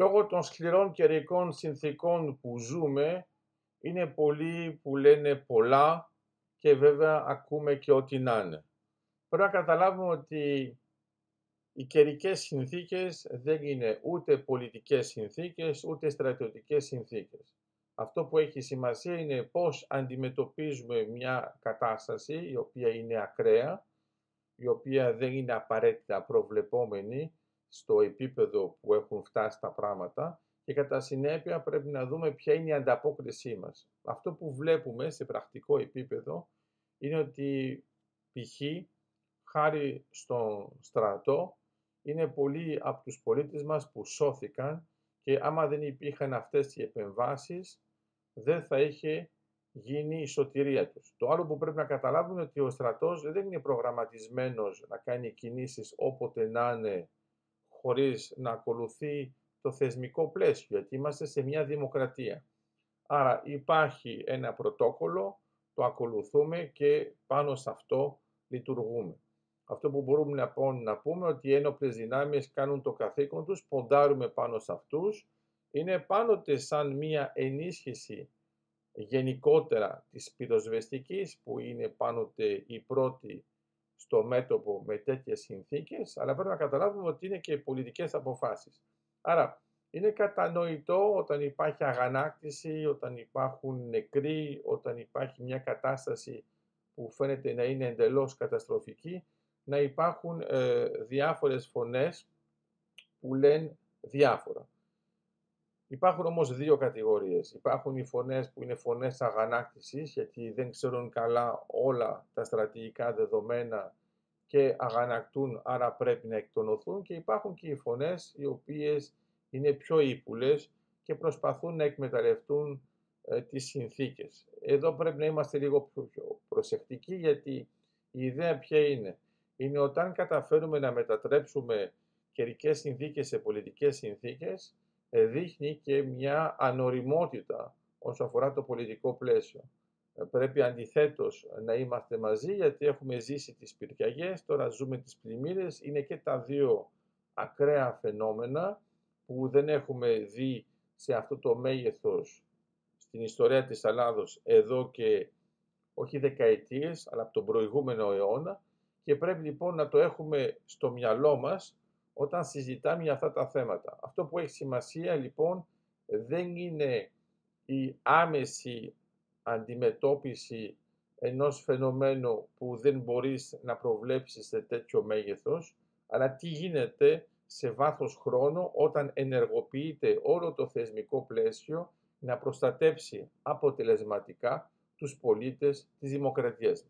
Λόγω των σκληρών καιρικών συνθήκων που ζούμε, είναι πολλοί που λένε πολλά και βέβαια ακούμε και ό,τι να είναι. Πρέπει να καταλάβουμε ότι οι καιρικές συνθήκες δεν είναι ούτε πολιτικές συνθήκες, ούτε στρατιωτικές συνθήκες. Αυτό που έχει σημασία είναι πώς αντιμετωπίζουμε μια κατάσταση η οποία είναι ακραία, η οποία δεν είναι απαραίτητα προβλεπόμενη στο επίπεδο που έχουν φτάσει τα πράγματα και κατά συνέπεια πρέπει να δούμε ποια είναι η ανταπόκρισή μας. Αυτό που βλέπουμε σε πρακτικό επίπεδο είναι ότι π.χ. χάρη στον στρατό είναι πολλοί από τους πολίτες μας που σώθηκαν και άμα δεν υπήρχαν αυτές οι επεμβάσεις δεν θα είχε γίνει η σωτηρία τους. Το άλλο που πρέπει να καταλάβουμε είναι ότι ο στρατός δεν είναι προγραμματισμένος να κάνει κινήσεις όποτε να είναι χωρίς να ακολουθεί το θεσμικό πλαίσιο, γιατί είμαστε σε μια δημοκρατία. Άρα υπάρχει ένα πρωτόκολλο, το ακολουθούμε και πάνω σε αυτό λειτουργούμε. Αυτό που μπορούμε να, πούμε, να πούμε ότι οι ένοπλες δυνάμεις κάνουν το καθήκον τους, ποντάρουμε πάνω σε αυτούς, είναι πάντοτε σαν μια ενίσχυση γενικότερα της πυροσβεστικής που είναι πάντοτε η πρώτη στο μέτωπο με τέτοιες συνθήκες, αλλά πρέπει να καταλάβουμε ότι είναι και πολιτικές αποφάσεις. Άρα, είναι κατανοητό όταν υπάρχει αγανάκτηση, όταν υπάρχουν νεκροί, όταν υπάρχει μια κατάσταση που φαίνεται να είναι εντελώς καταστροφική, να υπάρχουν ε, διάφορες φωνές που λένε διάφορα. Υπάρχουν όμως δύο κατηγορίες. Υπάρχουν οι φωνές που είναι φωνές αγανάκτησης, γιατί δεν ξέρουν καλά όλα τα στρατηγικά δεδομένα και αγανακτούν, άρα πρέπει να εκτονωθούν. Και υπάρχουν και οι φωνές οι οποίες είναι πιο ύπουλες και προσπαθούν να εκμεταλλευτούν ε, τις συνθήκες. Εδώ πρέπει να είμαστε λίγο πιο προσεκτικοί, γιατί η ιδέα ποια είναι; Είναι όταν καταφέρουμε να μετατρέψουμε καιρικές συνθήκες σε πολιτικές συνθήκες, ε, δείχνει και μια ανοριμότητα όσο αφορά το πολιτικό πλαίσιο. Ε, πρέπει αντιθέτως να είμαστε μαζί γιατί έχουμε ζήσει τις πυρκαγιές, τώρα ζούμε τις πλημμύρες, είναι και τα δύο ακραία φαινόμενα που δεν έχουμε δει σε αυτό το μέγεθος στην ιστορία της Ελλάδος εδώ και όχι δεκαετίες, αλλά από τον προηγούμενο αιώνα και πρέπει λοιπόν να το έχουμε στο μυαλό μας όταν συζητάμε για αυτά τα θέματα. Αυτό που έχει σημασία λοιπόν δεν είναι η άμεση αντιμετώπιση ενός φαινομένου που δεν μπορείς να προβλέψεις σε τέτοιο μέγεθος, αλλά τι γίνεται σε βάθος χρόνου όταν ενεργοποιείται όλο το θεσμικό πλαίσιο να προστατέψει αποτελεσματικά τους πολίτες της δημοκρατίας.